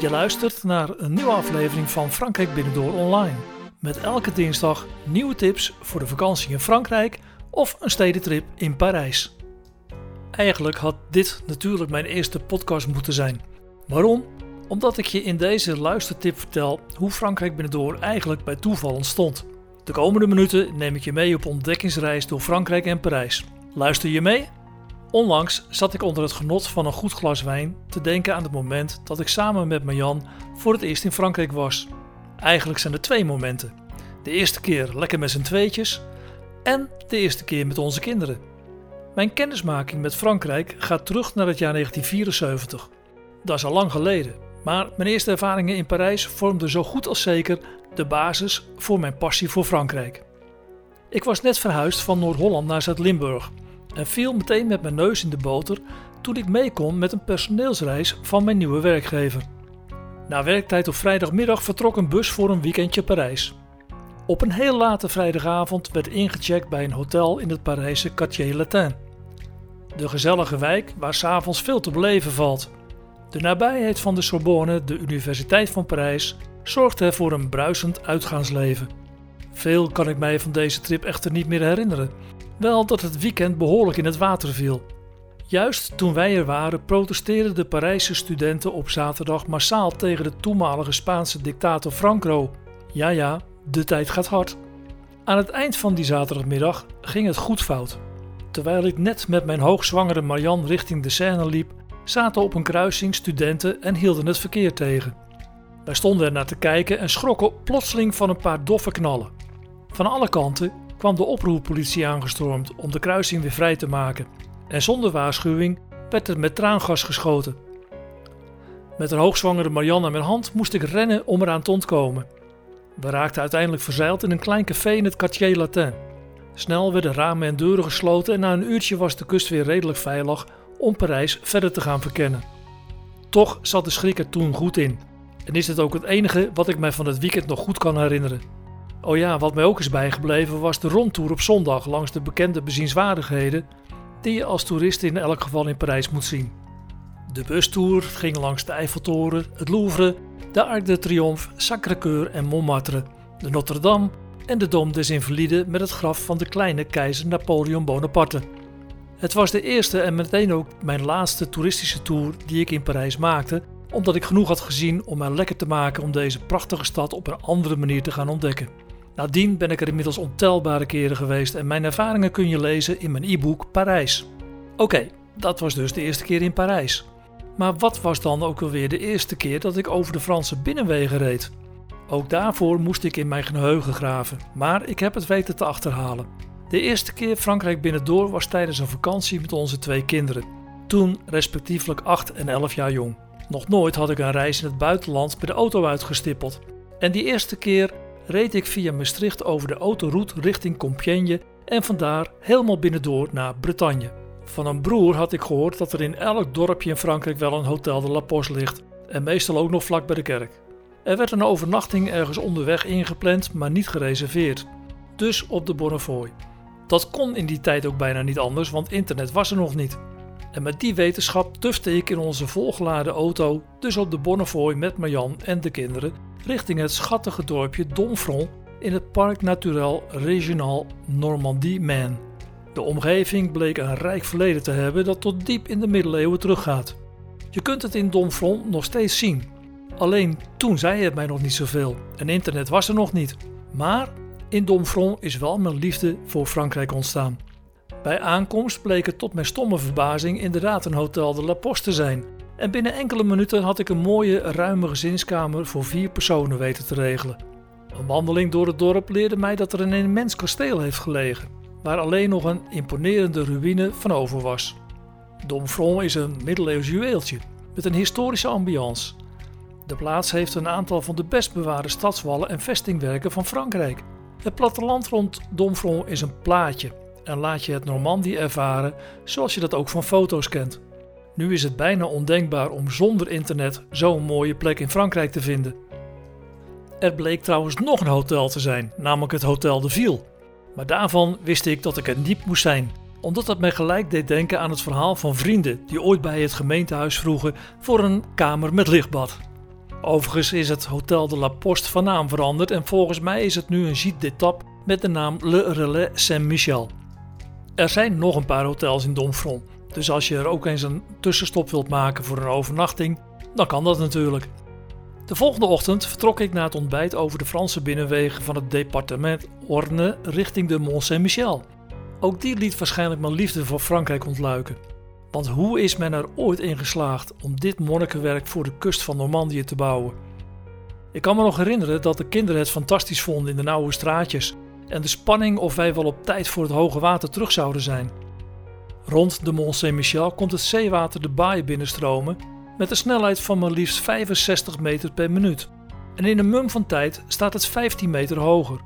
Je luistert naar een nieuwe aflevering van Frankrijk Binnendoor Online. Met elke dinsdag nieuwe tips voor de vakantie in Frankrijk of een stedentrip in Parijs. Eigenlijk had dit natuurlijk mijn eerste podcast moeten zijn. Waarom? Omdat ik je in deze luistertip vertel hoe Frankrijk Binnendoor eigenlijk bij toeval ontstond. De komende minuten neem ik je mee op ontdekkingsreis door Frankrijk en Parijs. Luister je mee? Onlangs zat ik onder het genot van een goed glas wijn te denken aan het moment dat ik samen met Marjan voor het eerst in Frankrijk was. Eigenlijk zijn er twee momenten. De eerste keer lekker met z'n tweetjes en de eerste keer met onze kinderen. Mijn kennismaking met Frankrijk gaat terug naar het jaar 1974. Dat is al lang geleden, maar mijn eerste ervaringen in Parijs vormden zo goed als zeker de basis voor mijn passie voor Frankrijk. Ik was net verhuisd van Noord-Holland naar Zuid-Limburg en viel meteen met mijn neus in de boter toen ik mee kon met een personeelsreis van mijn nieuwe werkgever. Na werktijd op vrijdagmiddag vertrok een bus voor een weekendje Parijs. Op een heel late vrijdagavond werd ingecheckt bij een hotel in het Parijse Quartier Latin. De gezellige wijk waar s'avonds veel te beleven valt. De nabijheid van de Sorbonne, de Universiteit van Parijs, zorgde voor een bruisend uitgaansleven. Veel kan ik mij van deze trip echter niet meer herinneren, wel dat het weekend behoorlijk in het water viel. Juist toen wij er waren, protesteerden de Parijse studenten op zaterdag massaal tegen de toenmalige Spaanse dictator Franco. Ja, ja, de tijd gaat hard. Aan het eind van die zaterdagmiddag ging het goed fout. Terwijl ik net met mijn hoogzwangere Marianne richting de Seine liep, zaten op een kruising studenten en hielden het verkeer tegen. Wij stonden er naar te kijken en schrokken plotseling van een paar doffe knallen. Van alle kanten kwam de oproerpolitie aangestormd om de kruising weer vrij te maken. En zonder waarschuwing werd er met traangas geschoten. Met een hoogzwangere Marianne aan mijn hand moest ik rennen om eraan te ontkomen. We raakten uiteindelijk verzeild in een klein café in het Quartier Latin. Snel werden ramen en deuren gesloten en na een uurtje was de kust weer redelijk veilig om Parijs verder te gaan verkennen. Toch zat de schrik er toen goed in. En is het ook het enige wat ik mij van het weekend nog goed kan herinneren. Oh ja, wat mij ook is bijgebleven was de rondtour op zondag langs de bekende bezienswaardigheden die je als toerist in elk geval in Parijs moet zien. De bustour ging langs de Eiffeltoren, het Louvre, de Arc de Triomphe, Sacré-Cœur en Montmartre, de Notre-Dame en de Dom des Invalides met het graf van de kleine keizer Napoleon Bonaparte. Het was de eerste en meteen ook mijn laatste toeristische tour die ik in Parijs maakte, omdat ik genoeg had gezien om mij lekker te maken om deze prachtige stad op een andere manier te gaan ontdekken. Nadien ben ik er inmiddels ontelbare keren geweest en mijn ervaringen kun je lezen in mijn e-book Parijs. Oké, dat was dus de eerste keer in Parijs. Maar wat was dan ook alweer de eerste keer dat ik over de Franse binnenwegen reed? Ook daarvoor moest ik in mijn geheugen graven, maar ik heb het weten te achterhalen. De eerste keer Frankrijk binnendoor was tijdens een vakantie met onze twee kinderen, toen respectievelijk 8 en 11 jaar jong. Nog nooit had ik een reis in het buitenland met de auto uitgestippeld. En die eerste keer reed ik via Maastricht over de autoroute richting Compiègne en vandaar helemaal binnendoor naar Bretagne. Van een broer had ik gehoord dat er in elk dorpje in Frankrijk wel een Hotel de La Poste ligt en meestal ook nog vlak bij de kerk. Er werd een overnachting ergens onderweg ingepland, maar niet gereserveerd. Dus op de Bonnefoy. Dat kon in die tijd ook bijna niet anders, want internet was er nog niet. En met die wetenschap tufte ik in onze volgeladen auto, dus op de Bonnefoy met Marjan en de kinderen, richting het schattige dorpje Domfront in het Parc Naturel Régional Normandie-Maine. De omgeving bleek een rijk verleden te hebben dat tot diep in de middeleeuwen teruggaat. Je kunt het in Domfront nog steeds zien. Alleen toen zei het mij nog niet zoveel en internet was er nog niet. Maar in Domfront is wel mijn liefde voor Frankrijk ontstaan. Bij aankomst bleek het tot mijn stomme verbazing inderdaad een Hotel de La Poste te zijn. En binnen enkele minuten had ik een mooie, ruime gezinskamer voor vier personen weten te regelen. Een wandeling door het dorp leerde mij dat er een immens kasteel heeft gelegen, waar alleen nog een imponerende ruïne van over was. Domfront is een middeleeuws juweeltje met een historische ambiance. De plaats heeft een aantal van de best bewaarde stadswallen en vestingwerken van Frankrijk. Het platteland rond Domfront is een plaatje en laat je het Normandie ervaren zoals je dat ook van foto's kent. Nu is het bijna ondenkbaar om zonder internet zo'n mooie plek in Frankrijk te vinden. Er bleek trouwens nog een hotel te zijn, namelijk het Hotel de Ville. Maar daarvan wist ik dat ik er niet moest zijn, omdat het mij gelijk deed denken aan het verhaal van vrienden die ooit bij het gemeentehuis vroegen voor een kamer met lichtbad. Overigens is het Hotel de la Poste van naam veranderd en volgens mij is het nu een gîte d'étape met de naam Le Relais Saint-Michel. Er zijn nog een paar hotels in Domfront, dus als je er ook eens een tussenstop wilt maken voor een overnachting, dan kan dat natuurlijk. De volgende ochtend vertrok ik na het ontbijt over de Franse binnenwegen van het departement Orne richting de Mont Saint-Michel. Ook die liet waarschijnlijk mijn liefde voor Frankrijk ontluiken. Want hoe is men er ooit in geslaagd om dit monnikenwerk voor de kust van Normandië te bouwen? Ik kan me nog herinneren dat de kinderen het fantastisch vonden in de nauwe straatjes en de spanning of wij wel op tijd voor het hoge water terug zouden zijn. Rond de Mont Saint-Michel komt het zeewater de baai binnenstromen met een snelheid van maar liefst 65 meter per minuut. En in een mum van tijd staat het 15 meter hoger.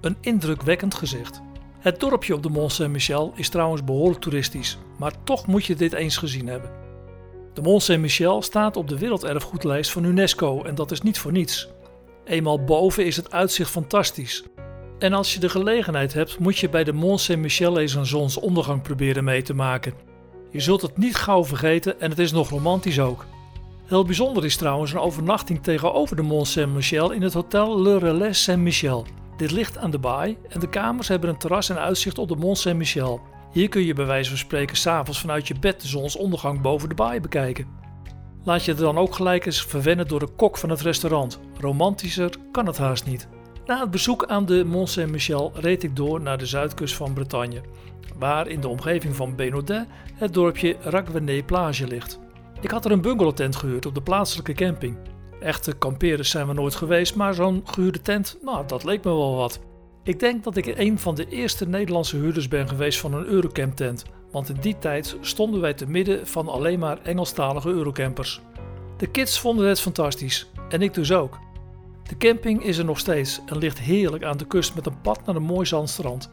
Een indrukwekkend gezicht. Het dorpje op de Mont Saint-Michel is trouwens behoorlijk toeristisch, maar toch moet je dit eens gezien hebben. De Mont Saint-Michel staat op de werelderfgoedlijst van UNESCO en dat is niet voor niets. Eenmaal boven is het uitzicht fantastisch. En als je de gelegenheid hebt, moet je bij de Mont Saint-Michel eens een zonsondergang proberen mee te maken. Je zult het niet gauw vergeten en het is nog romantisch ook. Heel bijzonder is trouwens een overnachting tegenover de Mont Saint-Michel in het hotel Le Relais Saint-Michel. Dit ligt aan de baai en de kamers hebben een terras en uitzicht op de Mont Saint-Michel. Hier kun je bij wijze van spreken s'avonds vanuit je bed de zonsondergang boven de baai bekijken. Laat je er dan ook gelijk eens verwennen door de kok van het restaurant. Romantischer kan het haast niet. Na het bezoek aan de Mont Saint-Michel reed ik door naar de zuidkust van Bretagne, waar in de omgeving van Benaudet het dorpje Ragwené-Plage ligt. Ik had er een bungalowtent gehuurd op de plaatselijke camping. Echte kampeerders zijn we nooit geweest, maar zo'n gehuurde tent, nou, dat leek me wel wat. Ik denk dat ik een van de eerste Nederlandse huurders ben geweest van een Eurocamp tent, want in die tijd stonden wij te midden van alleen maar Engelstalige Eurocampers. De kids vonden het fantastisch en ik dus ook. Camping is er nog steeds en ligt heerlijk aan de kust met een pad naar een mooi zandstrand.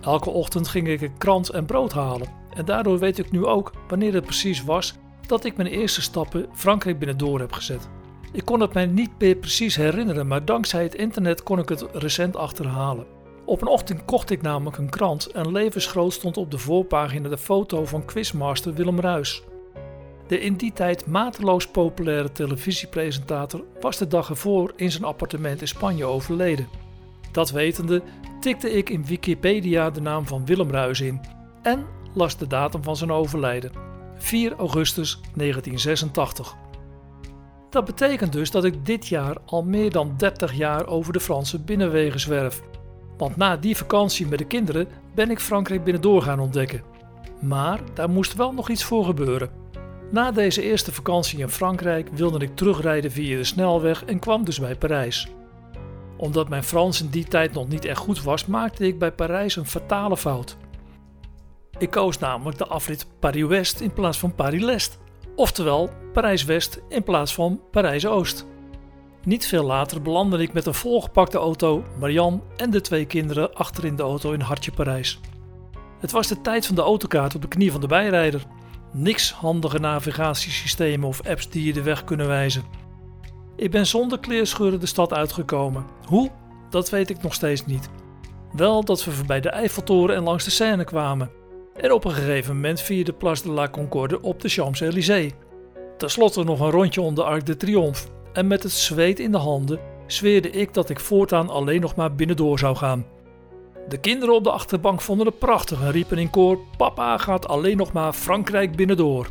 Elke ochtend ging ik een krant en brood halen en daardoor weet ik nu ook wanneer het precies was dat ik mijn eerste stappen Frankrijk binnendoor heb gezet. Ik kon het mij niet meer precies herinneren, maar dankzij het internet kon ik het recent achterhalen. Op een ochtend kocht ik namelijk een krant en levensgroot stond op de voorpagina de foto van quizmaster Willem Ruis. De in die tijd mateloos populaire televisiepresentator was de dag ervoor in zijn appartement in Spanje overleden. Dat wetende tikte ik in Wikipedia de naam van Willem Ruis in en las de datum van zijn overlijden: 4 augustus 1986. Dat betekent dus dat ik dit jaar al meer dan 30 jaar over de Franse binnenwegen zwerf. Want na die vakantie met de kinderen ben ik Frankrijk binnendoor gaan ontdekken. Maar daar moest wel nog iets voor gebeuren. Na deze eerste vakantie in Frankrijk wilde ik terugrijden via de snelweg en kwam dus bij Parijs. Omdat mijn Frans in die tijd nog niet echt goed was, maakte ik bij Parijs een fatale fout. Ik koos namelijk de afrit Paris-West in plaats van Paris-Lest. Oftewel Parijs-West in plaats van Parijs-Oost. Niet veel later belandde ik met een volgepakte auto, Marianne en de twee kinderen achterin de auto in Hartje Parijs. Het was de tijd van de autokaart op de knie van de bijrijder. Niks handige navigatiesystemen of apps die je de weg kunnen wijzen. Ik ben zonder kleerscheuren de stad uitgekomen. Hoe? Dat weet ik nog steeds niet. Wel dat we voorbij de Eiffeltoren en langs de Seine kwamen. En op een gegeven moment via de Place de la Concorde op de Champs-Élysées. Ten slotte nog een rondje om de Arc de Triomphe. En met het zweet in de handen zweerde ik dat ik voortaan alleen nog maar binnendoor zou gaan. De kinderen op de achterbank vonden het prachtig en riepen in koor: Papa gaat alleen nog maar Frankrijk binnendoor.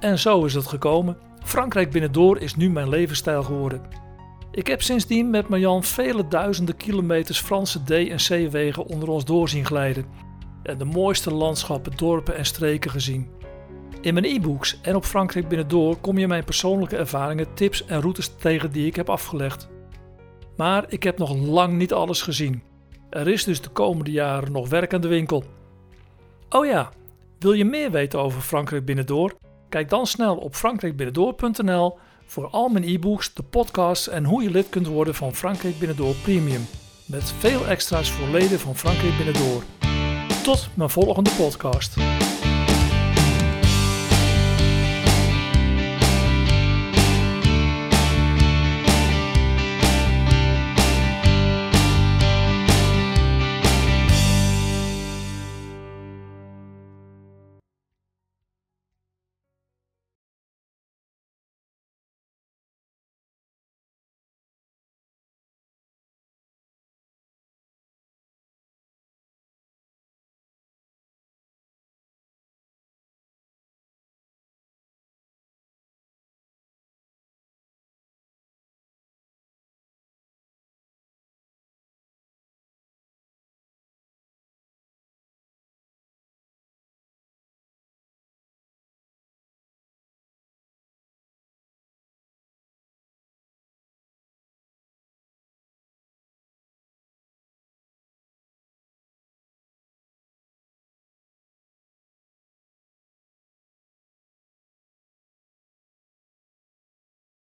En zo is het gekomen. Frankrijk binnendoor is nu mijn levensstijl geworden. Ik heb sindsdien met Marjan vele duizenden kilometers Franse D- en C-wegen onder ons doorzien glijden en de mooiste landschappen, dorpen en streken gezien. In mijn e-books en op Frankrijk binnendoor kom je mijn persoonlijke ervaringen, tips en routes tegen die ik heb afgelegd. Maar ik heb nog lang niet alles gezien. Er is dus de komende jaren nog werk aan de winkel. Oh ja, wil je meer weten over Frankrijk binnendoor? Kijk dan snel op frankrijkbinnendoor.nl voor al mijn e-books, de podcasts en hoe je lid kunt worden van Frankrijk Binnendoor Premium. Met veel extra's voor leden van Frankrijk Binnendoor. Tot mijn volgende podcast.